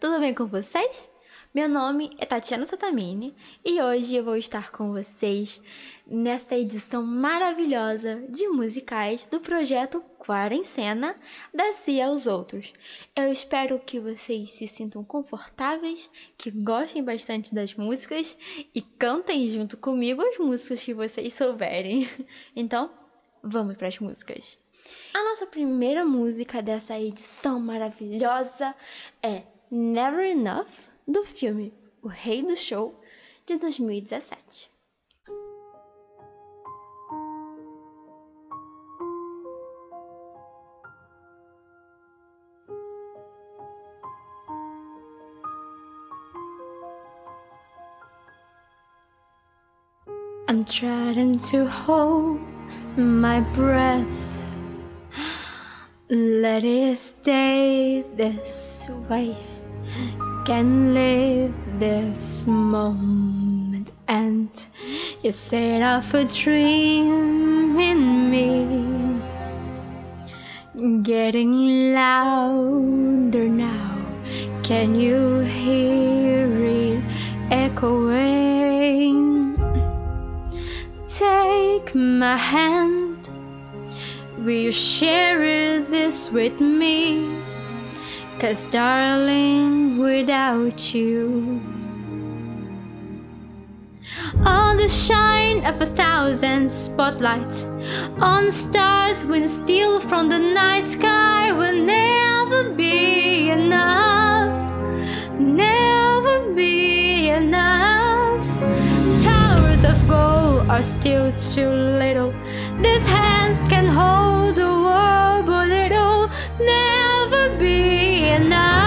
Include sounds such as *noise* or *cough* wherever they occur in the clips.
Tudo bem com vocês? Meu nome é Tatiana Satamini e hoje eu vou estar com vocês nessa edição maravilhosa de musicais do projeto Quarencena da Cia aos Outros. Eu espero que vocês se sintam confortáveis, que gostem bastante das músicas e cantem junto comigo as músicas que vocês souberem. *laughs* Então, vamos para as músicas. A nossa primeira música dessa edição maravilhosa é Never Enough, do filme O Rei do Show, de 2017. I'm trying to hold my breath Let it stay this way. Can live this moment, and you set off a dream in me. Getting louder now. Can you hear it echoing? Take my hand Will you share this with me? Cause darling, without you On the shine of a thousand spotlights On stars when steal from the night sky Will never be enough Never be enough. Towers of gold are still too little. These hands can hold the world, but it'll never be enough.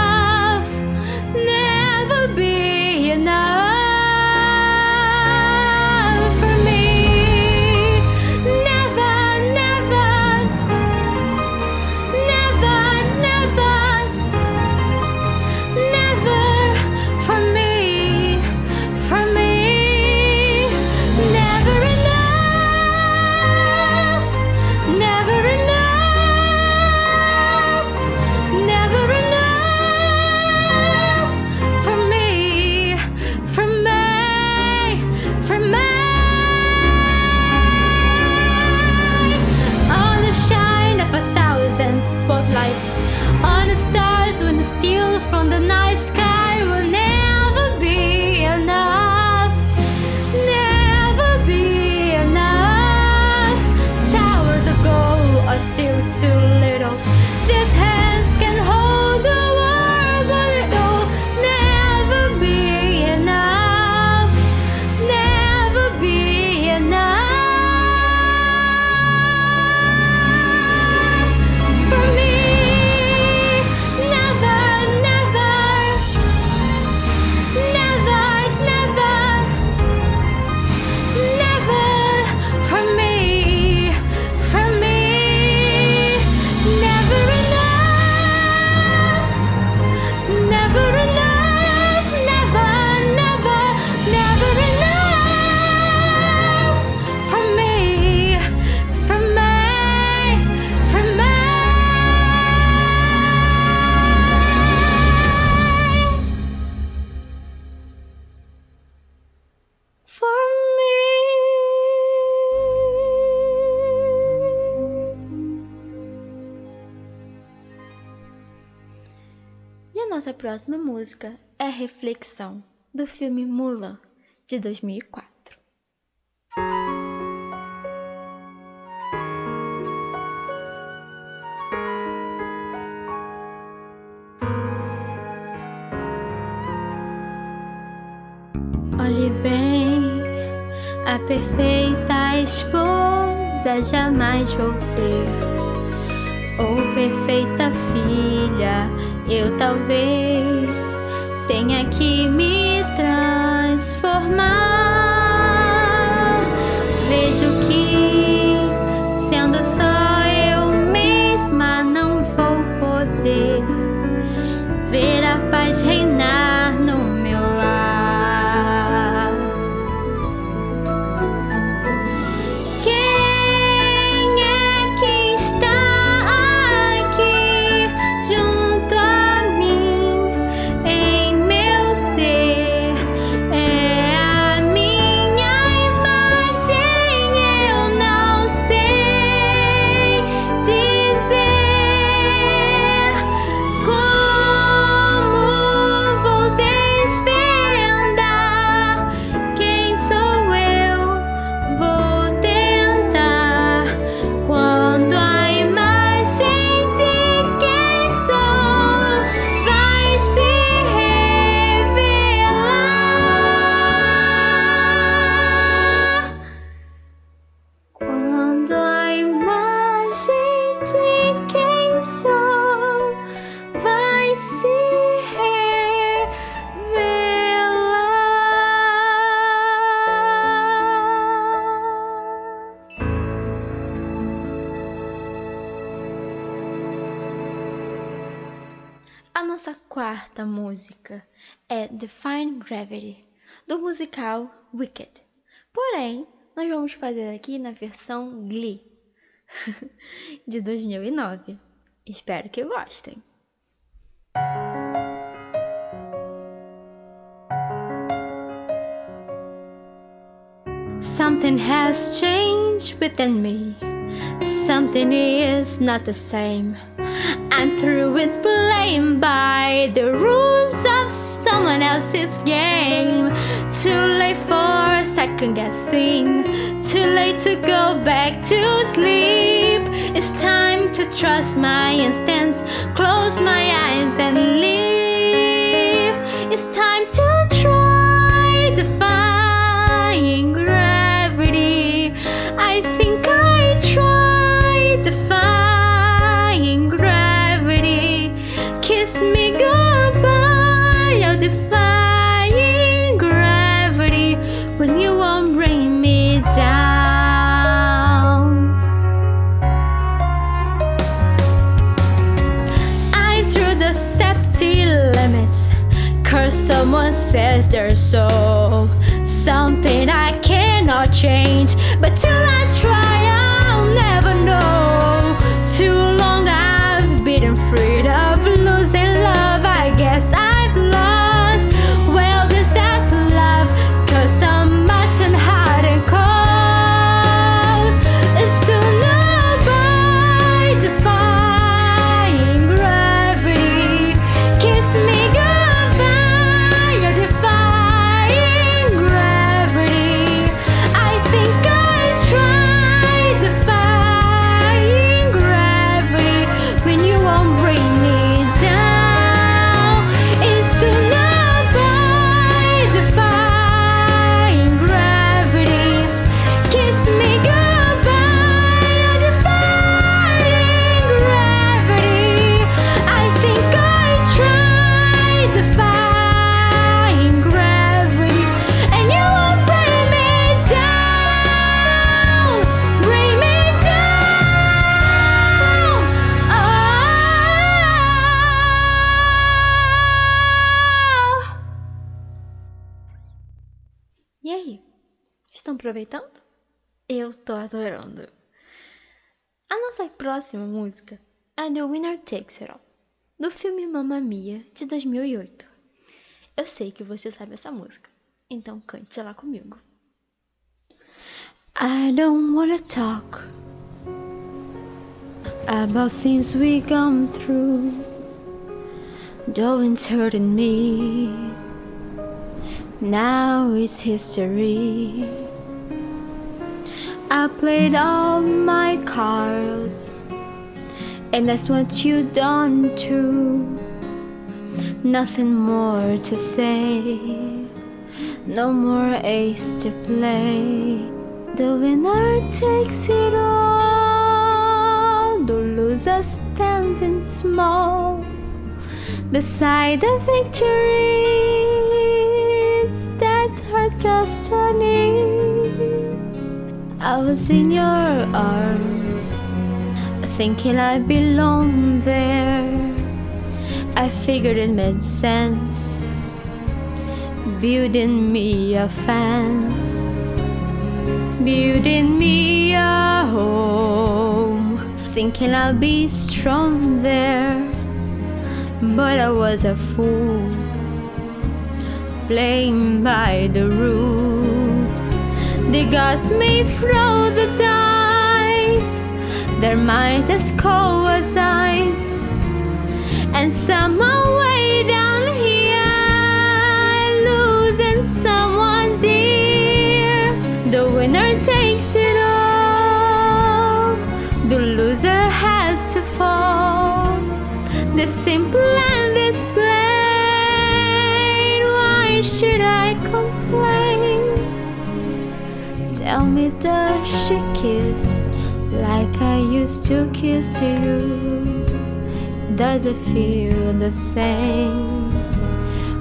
Próxima música é Reflexão, do filme Mulan, de 2004. Olhe bem, a perfeita esposa jamais vou ser. Ou perfeita filha, eu talvez tenha que me transformar. Define Gravity, do musical Wicked. Porém, nós vamos fazer aqui na versão Glee, *laughs* de 2009. Espero que gostem. Something has changed within me. Something is not the same. I'm through with playing by the rules someone else's game. Too late for a second guessing. Too late to go back to sleep. It's time to trust my instincts. Close my eyes and leave. They're so tô adorando. A nossa próxima música é The Winner Takes It All, do filme Mamma Mia de 2008. Eu sei que você sabe essa música, então cante lá comigo. I don't wanna talk about things we gone through, though it's hurting me. Now it's history. I played all my cards, and that's what you done too. Nothing more to say, no more ace to play. The winner takes it all, the loser standing small beside the victories. That's her destiny. I was in your arms, thinking I belonged there. I figured it made sense, building me a fence, building me a home, thinking I'll be strong there. But I was a fool, playing by the rules. The gods may throw the dice, their minds as cold as ice. And somehow way down here, losing someone dear. The winner takes it all, the loser has to fall. The simple and displayed. Why should I Tell me, does she kiss like I used to kiss you? Does it feel the same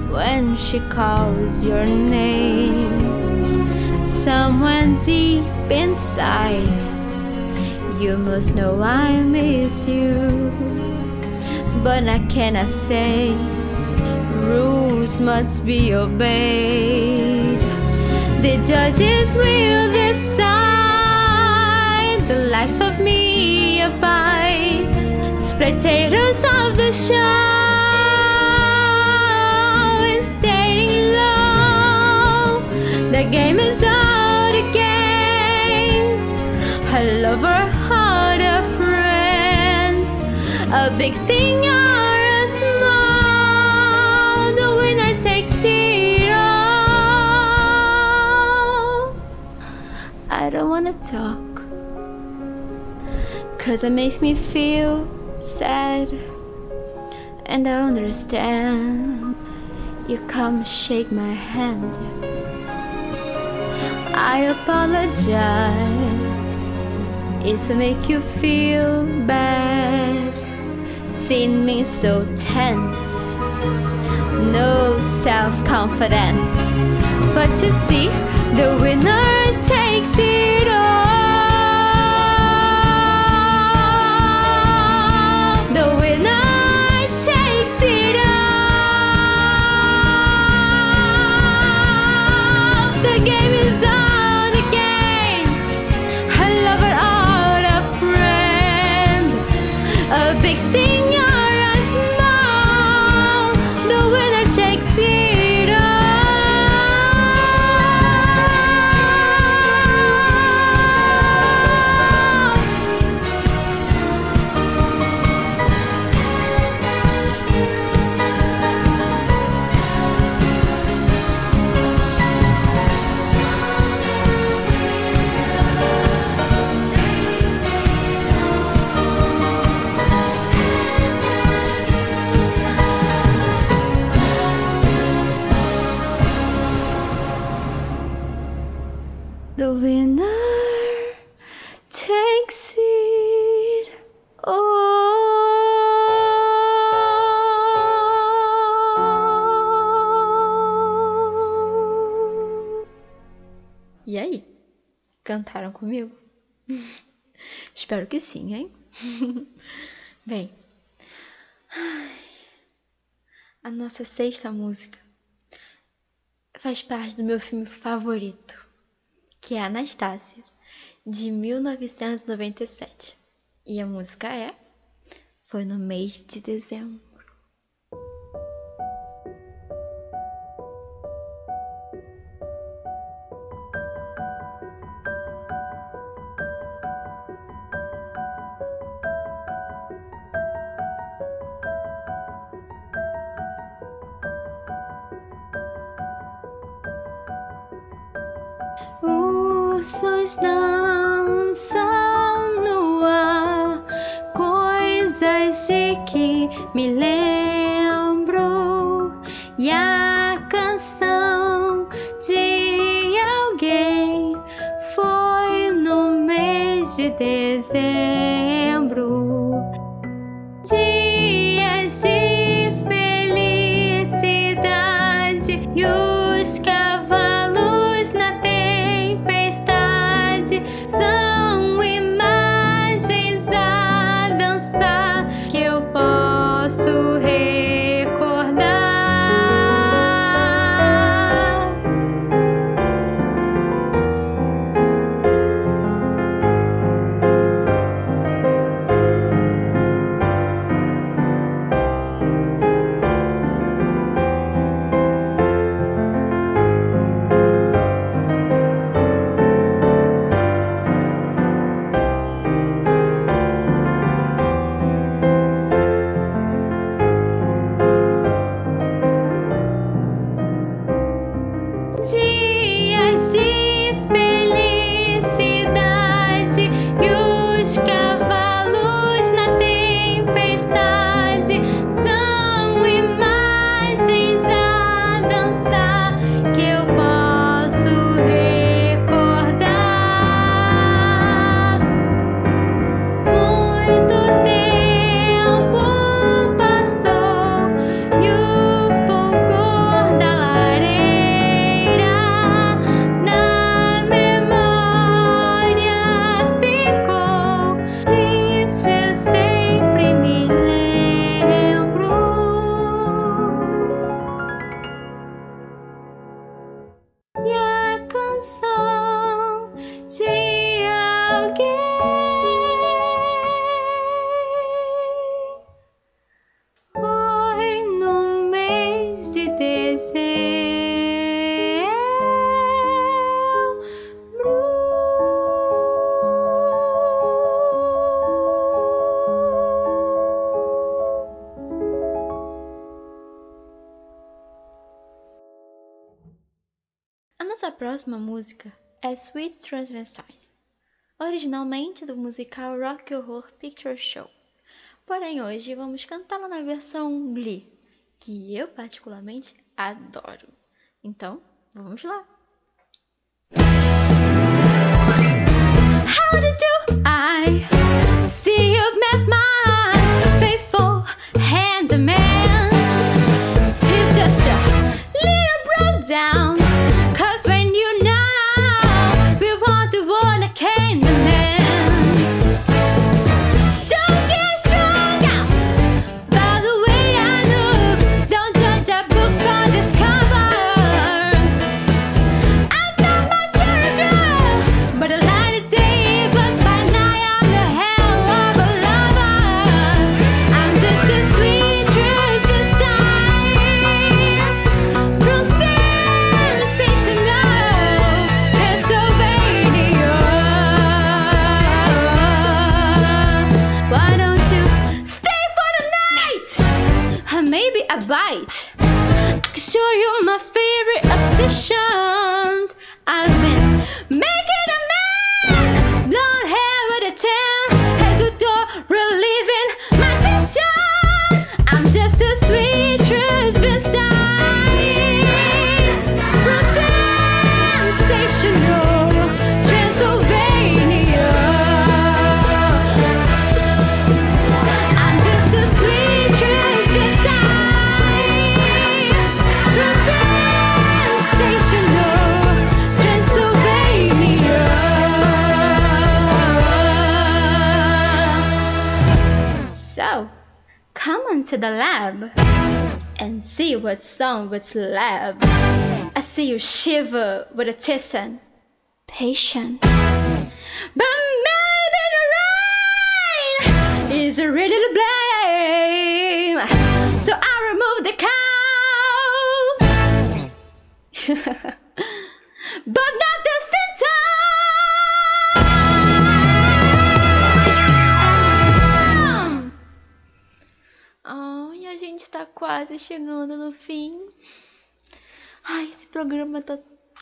when she calls your name? Someone deep inside, you must know I miss you. But I cannot say rules must be obeyed. The judges will decide the lives of me abide. Spectators of the show staying low. The game is out again. A lover, heart, a friend, a big thing Don't wanna talk. Cause it makes me feel sad. And I understand. You come shake my hand. I apologize. It's to make you feel bad. Seeing me so tense. No self confidence. But you see, the winner takes it all. The winner Cantaram comigo? *laughs* Espero que sim, hein? *laughs* Bem, a nossa sexta música faz parte do meu filme favorito, que é Anastácia, de 1997. E a música é Foi no mês de dezembro. Ursos dançam no ar, coisas de que me lembro, e a canção de alguém foi no mês de dezembro. Próxima música é Sweet Transvestite, originalmente do musical Rock Horror Picture Show. Porém, hoje vamos cantá-la na versão Glee, que eu particularmente adoro. Então, vamos lá! How did you Cause you're my favorite obsessions. I've been to the lab and see what's on with lab. I see you shiver with a tisson. Patient. But maybe the rain is really to blame. So I remove the cows. *laughs* but not quase chegando no fim. Ai, esse programa tá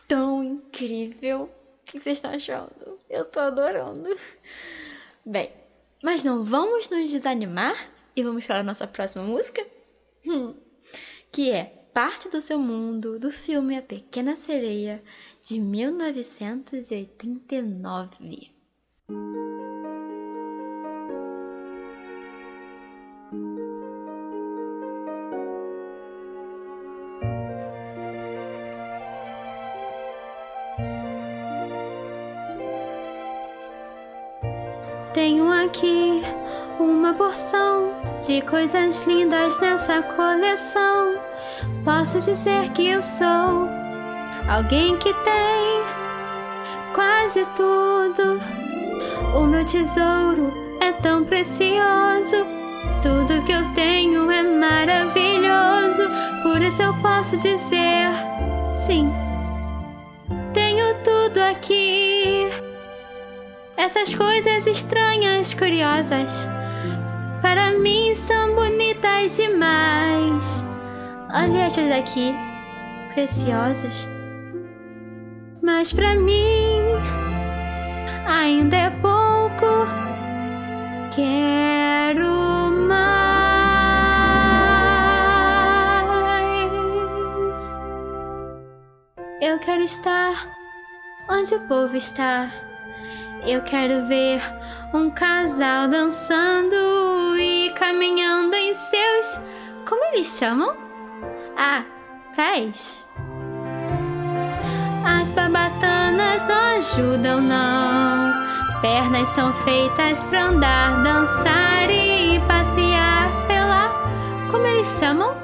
tão incrível. O que vocês estão achando? Eu tô adorando. Bem, mas não vamos nos desanimar e vamos para a nossa próxima música? Hum, que é Parte do Seu Mundo, do filme A Pequena Sereia, de 1989. Tenho aqui uma porção de coisas lindas nessa coleção. Posso dizer que eu sou alguém que tem quase tudo. O meu tesouro é tão precioso. Tudo que eu tenho é maravilhoso. Por isso eu posso dizer sim. Tenho tudo aqui. Essas coisas estranhas, curiosas, para mim são bonitas demais. Olha essas daqui, preciosas. Mas para mim ainda é pouco. Quero mais. Eu quero estar onde o povo está. Eu quero ver um casal dançando e caminhando em seus. Como eles chamam? Ah, pés. As babatanas não ajudam, não. Pernas são feitas pra andar, dançar e passear pela. Como eles chamam?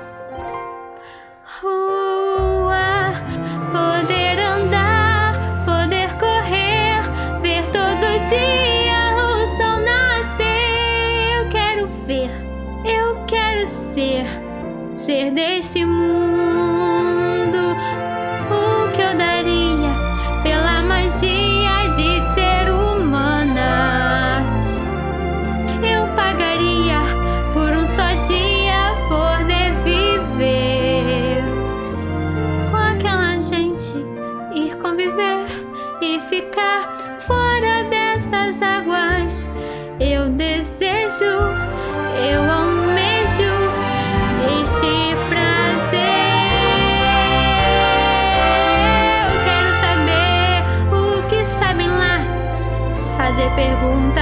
dia o sol nascer, eu quero ver, eu quero ser, ser deste mundo. Fazer perguntas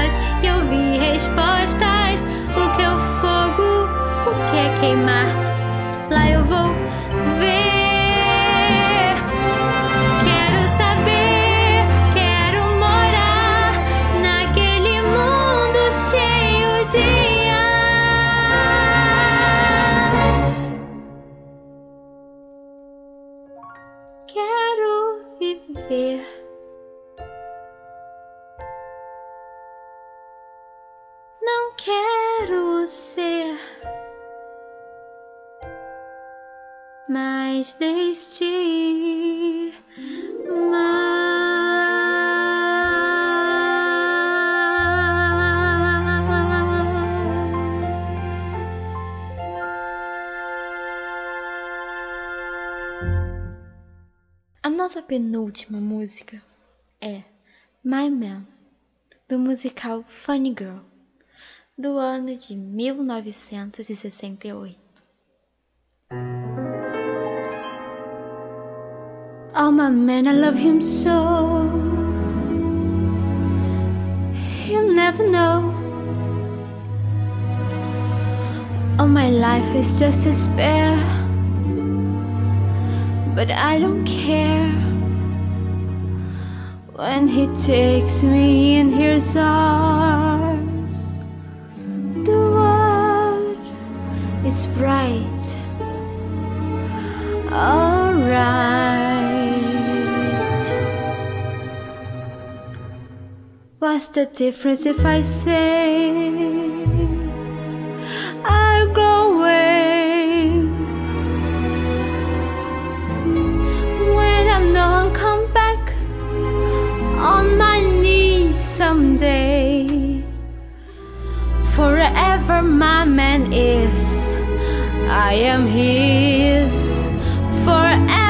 mais deste mar. A nossa penúltima música é My Man, do musical Funny Girl, do ano de 1968. My man, I love him so. He'll never know. All my life is just a spare. But I don't care when he takes me in his arms. The world is bright. Alright. What's the difference if I say I'll go away? When I'm gone, come back on my knees someday. Forever, my man is. I am his forevermore.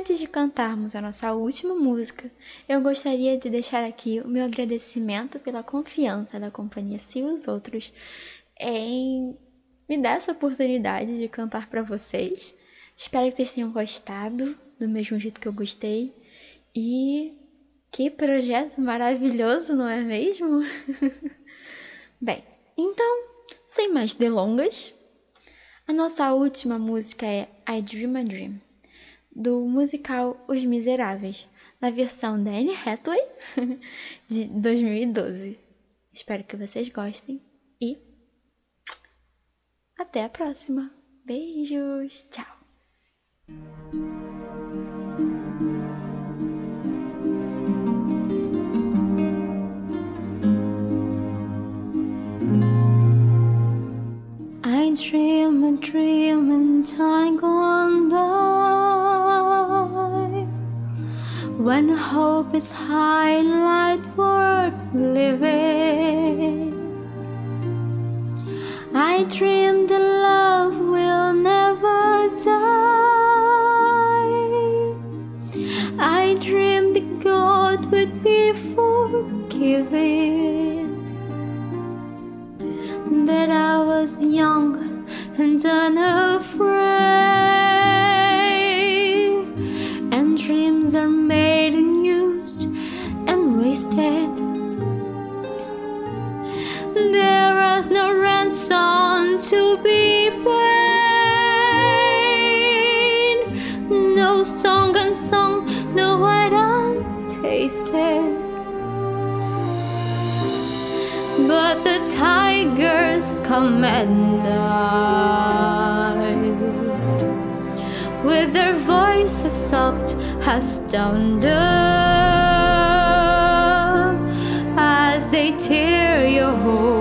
Antes de cantarmos a nossa última música, eu gostaria de deixar aqui o meu agradecimento pela confiança da companhia Se os Outros em me dar essa oportunidade de cantar para vocês. Espero que vocês tenham gostado do mesmo jeito que eu gostei. E que projeto maravilhoso, não é mesmo? *laughs* Bem, então, sem mais delongas, a nossa última música é I Dream a Dream, do musical Os Miseráveis, na versão da Anne Hathaway *laughs* de 2012. Espero que vocês gostem e até a próxima. Beijos, tchau. I dream a dream in time gone by. when hope is high and light worth living. I dream but the tiger's command with their voices soft as thunder as they tear your home.